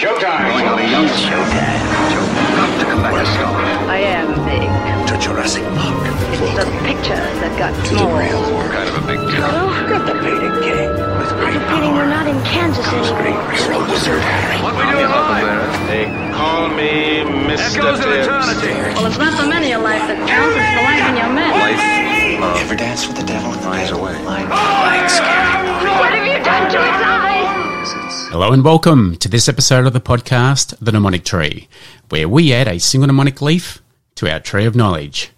Showtime. Going on a young showtime. Joe, got to come back a star. I am big. To Jurassic Park. It's the pictures that got small. Kind of a big deal. Oh, Get the painting king. With great Pity we're not in Kansas anymore. Hero wizard Harry. What we doing live? They call me Mr. Echoes of eternity. Well, it's not the many in life that counts, it's the life in your men. Life, love, Ever dance with the devil in the finds bed? a Hello and welcome to this episode of the podcast, The Mnemonic Tree, where we add a single mnemonic leaf to our tree of knowledge.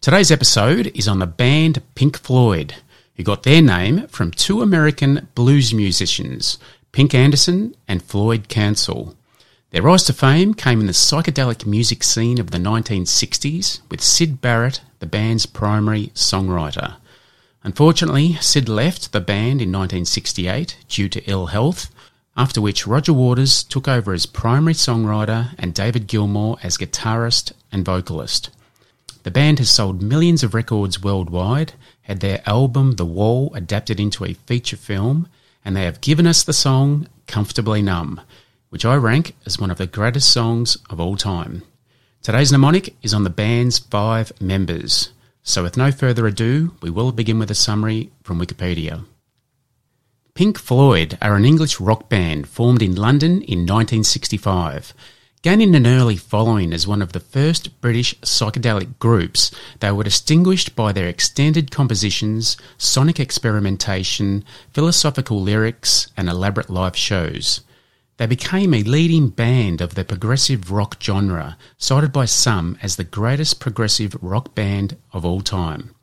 Today's episode is on the band Pink Floyd, who got their name from two American blues musicians, Pink Anderson and Floyd Council. Their rise to fame came in the psychedelic music scene of the 1960s, with Syd Barrett, the band's primary songwriter. Unfortunately, Syd left the band in 1968 due to ill health, after which Roger Waters took over as primary songwriter and David Gilmour as guitarist and vocalist. The band has sold millions of records worldwide, had their album The Wall adapted into a feature film, and they have given us the song Comfortably Numb, which I rank as one of the greatest songs of all time. Today's mnemonic is on the band's five members. So, with no further ado, we will begin with a summary from Wikipedia. Pink Floyd are an English rock band formed in London in 1965. Gaining an early following as one of the first British psychedelic groups, they were distinguished by their extended compositions, sonic experimentation, philosophical lyrics, and elaborate live shows. They became a leading band of the progressive rock genre, cited by some as the greatest progressive rock band of all time.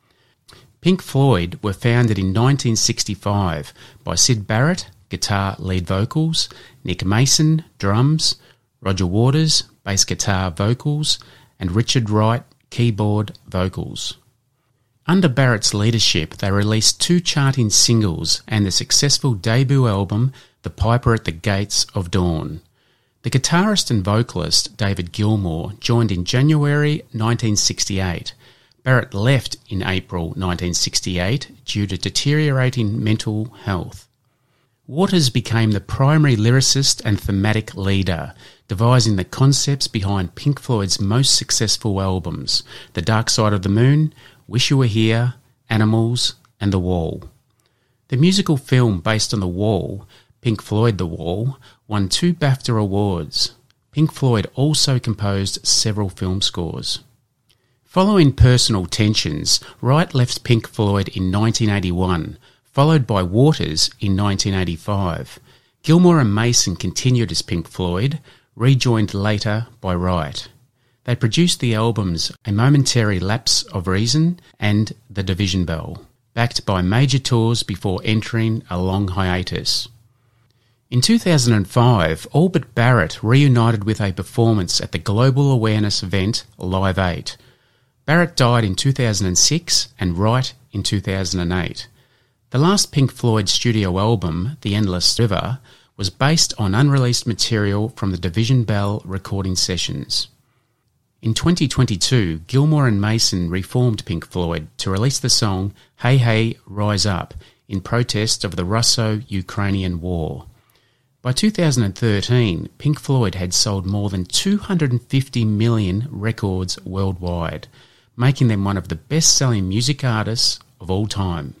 Pink Floyd were founded in 1965 by Syd Barrett, guitar lead vocals, Nick Mason, drums, Roger Waters, bass guitar vocals, and Richard Wright, keyboard vocals. Under Barrett's leadership, they released two charting singles and the successful debut album, The Piper at the Gates of Dawn. The guitarist and vocalist David Gilmour joined in January 1968. Barrett left in April 1968 due to deteriorating mental health. Waters became the primary lyricist and thematic leader, devising the concepts behind Pink Floyd's most successful albums The Dark Side of the Moon, Wish You Were Here, Animals, and The Wall. The musical film based on The Wall, Pink Floyd The Wall, won two BAFTA awards. Pink Floyd also composed several film scores. Following personal tensions, Wright left Pink Floyd in 1981, followed by Waters in 1985. Gilmour and Mason continued as Pink Floyd, rejoined later by Wright. They produced the albums A Momentary Lapse of Reason and The Division Bell, backed by major tours before entering a long hiatus. In 2005, all but Barrett reunited with a performance at the global awareness event Live 8. Barrett died in 2006 and Wright in 2008. The last Pink Floyd studio album, The Endless River, was based on unreleased material from the Division Bell recording sessions. In 2022, Gilmour and Mason reformed Pink Floyd to release the song Hey Hey Rise Up in protest of the Russo Ukrainian War. By 2013, Pink Floyd had sold more than 250 million records worldwide, making them one of the best selling music artists of all time.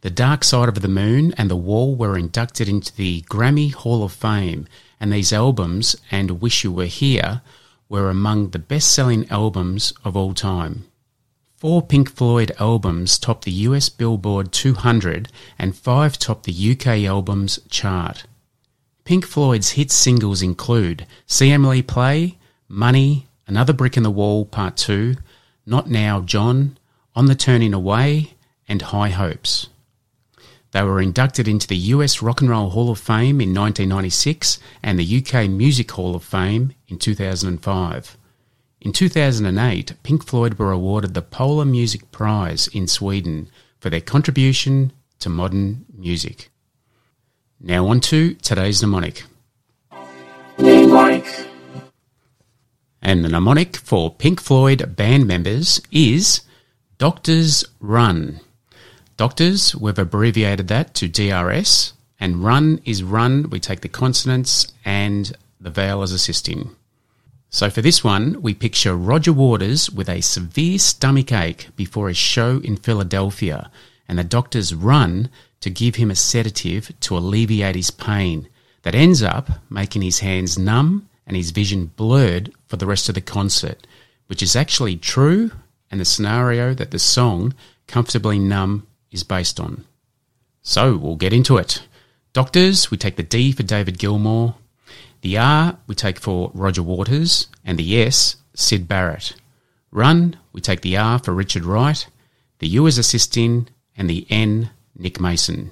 The Dark Side of the Moon and The Wall were inducted into the Grammy Hall of Fame, and these albums and Wish You Were Here were among the best selling albums of all time. Four Pink Floyd albums topped the US Billboard 200 and five topped the UK albums chart. Pink Floyd's hit singles include See Emily Play, Money, Another Brick in the Wall Part 2, Not Now John, On the Turning Away, and High Hopes. They were inducted into the US Rock and Roll Hall of Fame in 1996 and the UK Music Hall of Fame in 2005. In 2008, Pink Floyd were awarded the Polar Music Prize in Sweden for their contribution to modern music. Now on to today's mnemonic. And the mnemonic for Pink Floyd band members is Doctors Run. Doctors, we've abbreviated that to DRS, and run is run. We take the consonants and the vowel as assisting. So for this one, we picture Roger Waters with a severe stomach ache before a show in Philadelphia, and the doctors run to give him a sedative to alleviate his pain. That ends up making his hands numb and his vision blurred for the rest of the concert, which is actually true and the scenario that the song Comfortably Numb is based on. So we'll get into it. Doctors, we take the D for David Gilmour. The R we take for Roger Waters, and the S, Syd Barrett. Run, we take the R for Richard Wright, the U is assisting, and the N, Nick Mason.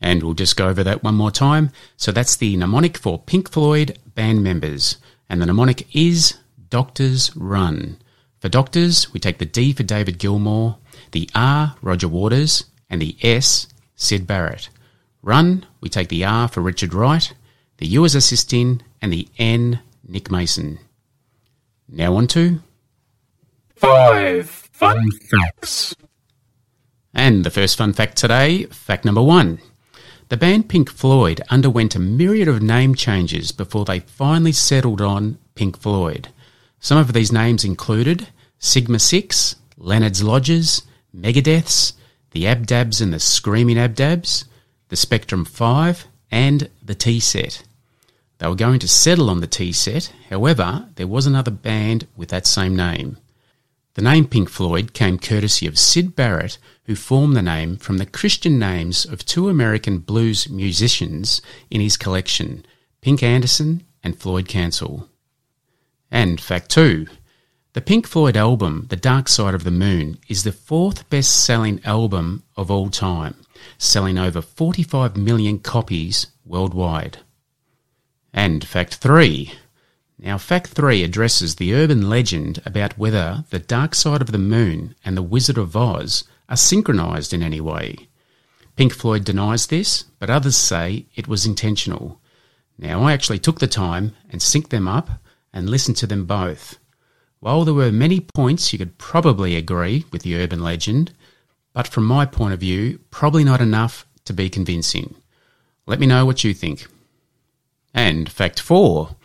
And we'll just go over that one more time. So that's the mnemonic for Pink Floyd band members, and the mnemonic is Doctors Run. For Doctors, we take the D for David Gilmour, the R, Roger Waters, and the S, Syd Barrett. Run, we take the R for Richard Wright, the U as assisting, and the N, Nick Mason. Now on to five fun facts. And the first fun fact today, fact number one. The band Pink Floyd underwent a myriad of name changes before they finally settled on Pink Floyd. Some of these names included Sigma Six, Leonard's Lodges, Megadeths, the Abdabs and the Screaming Abdabs, the Spectrum 5, and the T Set. They were going to settle on the T Set, however, there was another band with that same name. The name Pink Floyd came courtesy of Syd Barrett, who formed the name from the Christian names of two American blues musicians in his collection, Pink Anderson and Floyd Council. And fact two, the Pink Floyd album, The Dark Side of the Moon, is the fourth best selling album of all time, selling over 45 million copies worldwide. And fact three. Now, fact three addresses the urban legend about whether The Dark Side of the Moon and The Wizard of Oz are synchronised in any way. Pink Floyd denies this, but others say it was intentional. Now, I actually took the time and synced them up and listened to them both. While there were many points you could probably agree with the urban legend, but from my point of view, probably not enough to be convincing. Let me know what you think. And fact four.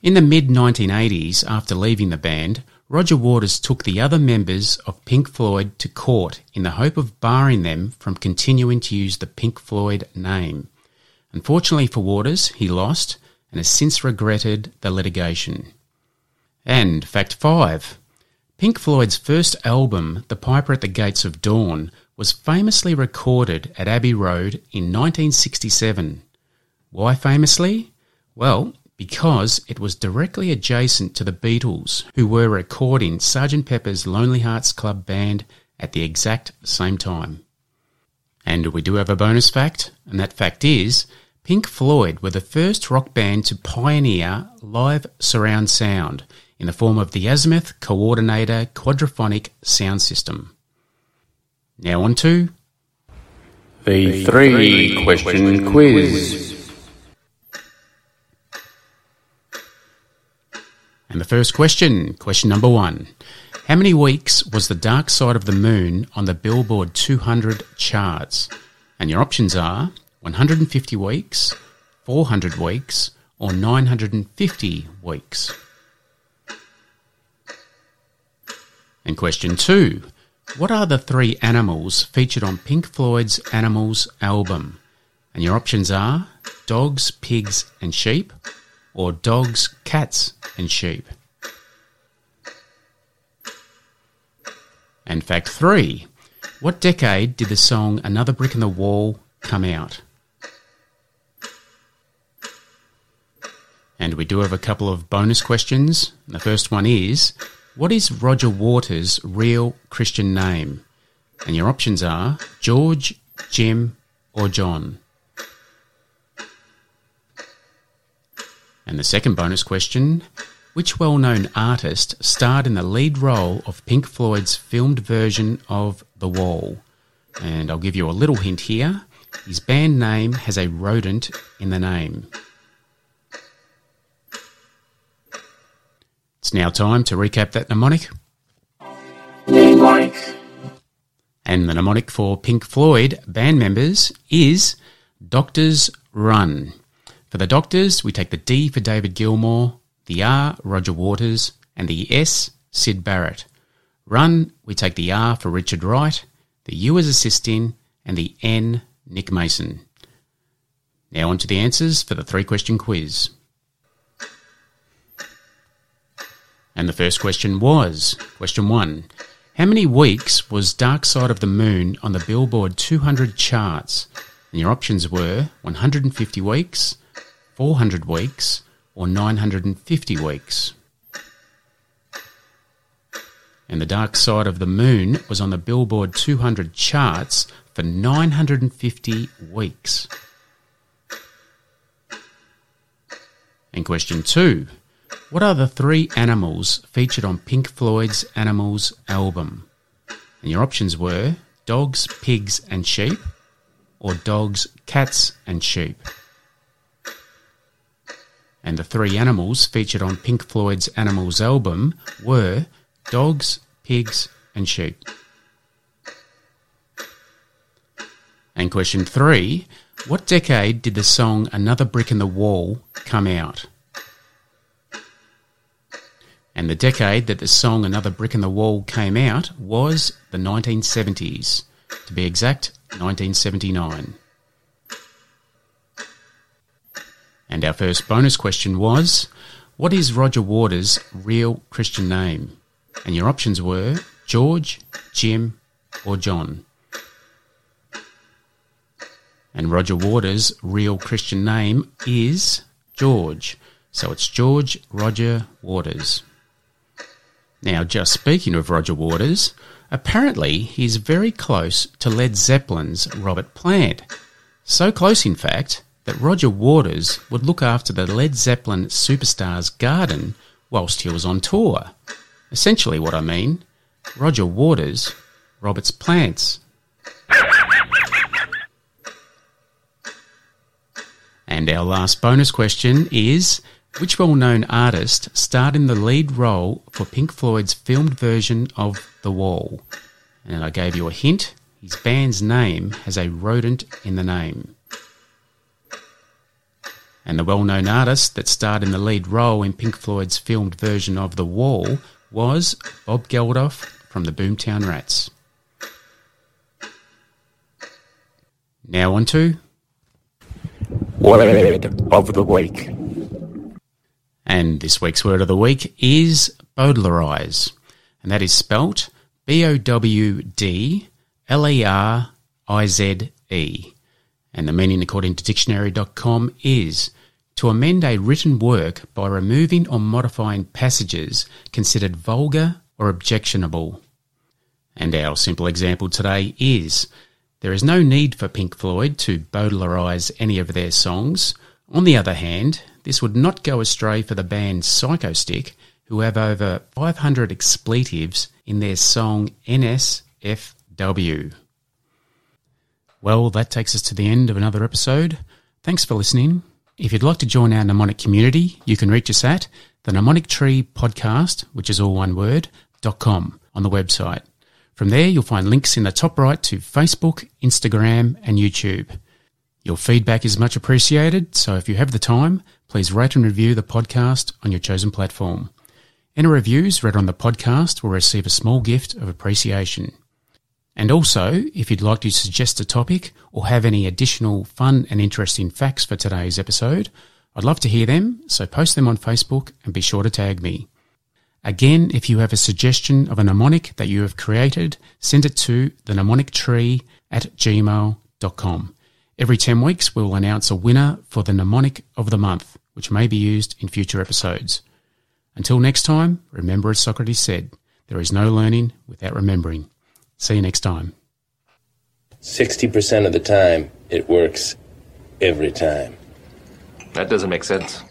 In the mid 1980s, after leaving the band, Roger Waters took the other members of Pink Floyd to court in the hope of barring them from continuing to use the Pink Floyd name. Unfortunately for Waters, he lost and has since regretted the litigation. And fact 5. Pink Floyd's first album, The Piper at the Gates of Dawn, was famously recorded at Abbey Road in 1967. Why famously? Well, because it was directly adjacent to the Beatles, who were recording Sgt. Pepper's Lonely Hearts Club Band at the exact same time. And we do have a bonus fact, and that fact is Pink Floyd were the first rock band to pioneer live surround sound in the form of the Azimuth Coordinator Quadraphonic Sound System. Now on to the three question quiz. And the first question, question number one. How many weeks was The Dark Side of the Moon on the Billboard 200 charts? And your options are 150 weeks, 400 weeks, or 950 weeks. And question two What are the three animals featured on Pink Floyd's Animals album? And your options are dogs, pigs, and sheep, or dogs, cats, and sheep. And fact three What decade did the song Another Brick in the Wall come out? And we do have a couple of bonus questions. The first one is what is Roger Waters' real Christian name? And your options are George, Jim, or John. And the second bonus question Which well known artist starred in the lead role of Pink Floyd's filmed version of The Wall? And I'll give you a little hint here. His band name has a rodent in the name. It's now time to recap that mnemonic. Mnemonic. And the mnemonic for Pink Floyd band members is Doctors Run. For the doctors, we take the D for David Gilmour, the R, Roger Waters, and the S, Syd Barrett. Run, we take the R for Richard Wright, the U as assisting, and the N, Nick Mason. Now on to the answers for the three question quiz. And the first question was question one How many weeks was Dark Side of the Moon on the Billboard 200 charts? And your options were 150 weeks, 400 weeks, or 950 weeks. And The Dark Side of the Moon was on the Billboard 200 charts for 950 weeks. And question two What are the three animals featured on Pink Floyd's Animals album? And your options were dogs, pigs, and sheep, or dogs, cats, and sheep. And the three animals featured on Pink Floyd's Animals album were dogs, pigs, and sheep. And question three What decade did the song Another Brick in the Wall come out? And the decade that the song Another Brick in the Wall came out was the 1970s. To be exact, 1979. And our first bonus question was What is Roger Waters' real Christian name? And your options were George, Jim, or John. And Roger Waters' real Christian name is George. So it's George Roger Waters. Now, just speaking of Roger Waters, apparently he's very close to Led Zeppelin's Robert Plant. So close, in fact, that Roger Waters would look after the Led Zeppelin superstar's garden whilst he was on tour. Essentially, what I mean, Roger Waters, Robert's plants. And our last bonus question is Which well known artist starred in the lead role for Pink Floyd's filmed version of The Wall? And I gave you a hint his band's name has a rodent in the name. And the well known artist that starred in the lead role in Pink Floyd's filmed version of The Wall was Bob Geldof from the Boomtown Rats. Now on to Word of the week. And this week's word of the week is Bowdlerize. And that is spelt B O W D L E R I Z E. And the meaning, according to dictionary.com, is to amend a written work by removing or modifying passages considered vulgar or objectionable. And our simple example today is there is no need for Pink Floyd to Bowdlerize any of their songs. On the other hand, this would not go astray for the band Psychostick, who have over 500 expletives in their song NSFW. Well, that takes us to the end of another episode. Thanks for listening. If you'd like to join our mnemonic community, you can reach us at the Mnemonic Tree Podcast, which is all one word, dot com on the website. From there, you'll find links in the top right to Facebook, Instagram, and YouTube. Your feedback is much appreciated, so if you have the time, please rate and review the podcast on your chosen platform. Any reviews read on the podcast will receive a small gift of appreciation. And also, if you'd like to suggest a topic or have any additional fun and interesting facts for today's episode, I'd love to hear them, so post them on Facebook and be sure to tag me. Again, if you have a suggestion of a mnemonic that you have created, send it to the mnemonic tree at gmail.com. Every 10 weeks, we will announce a winner for the mnemonic of the month, which may be used in future episodes. Until next time, remember as Socrates said, there is no learning without remembering. See you next time. 60% of the time, it works every time. That doesn't make sense.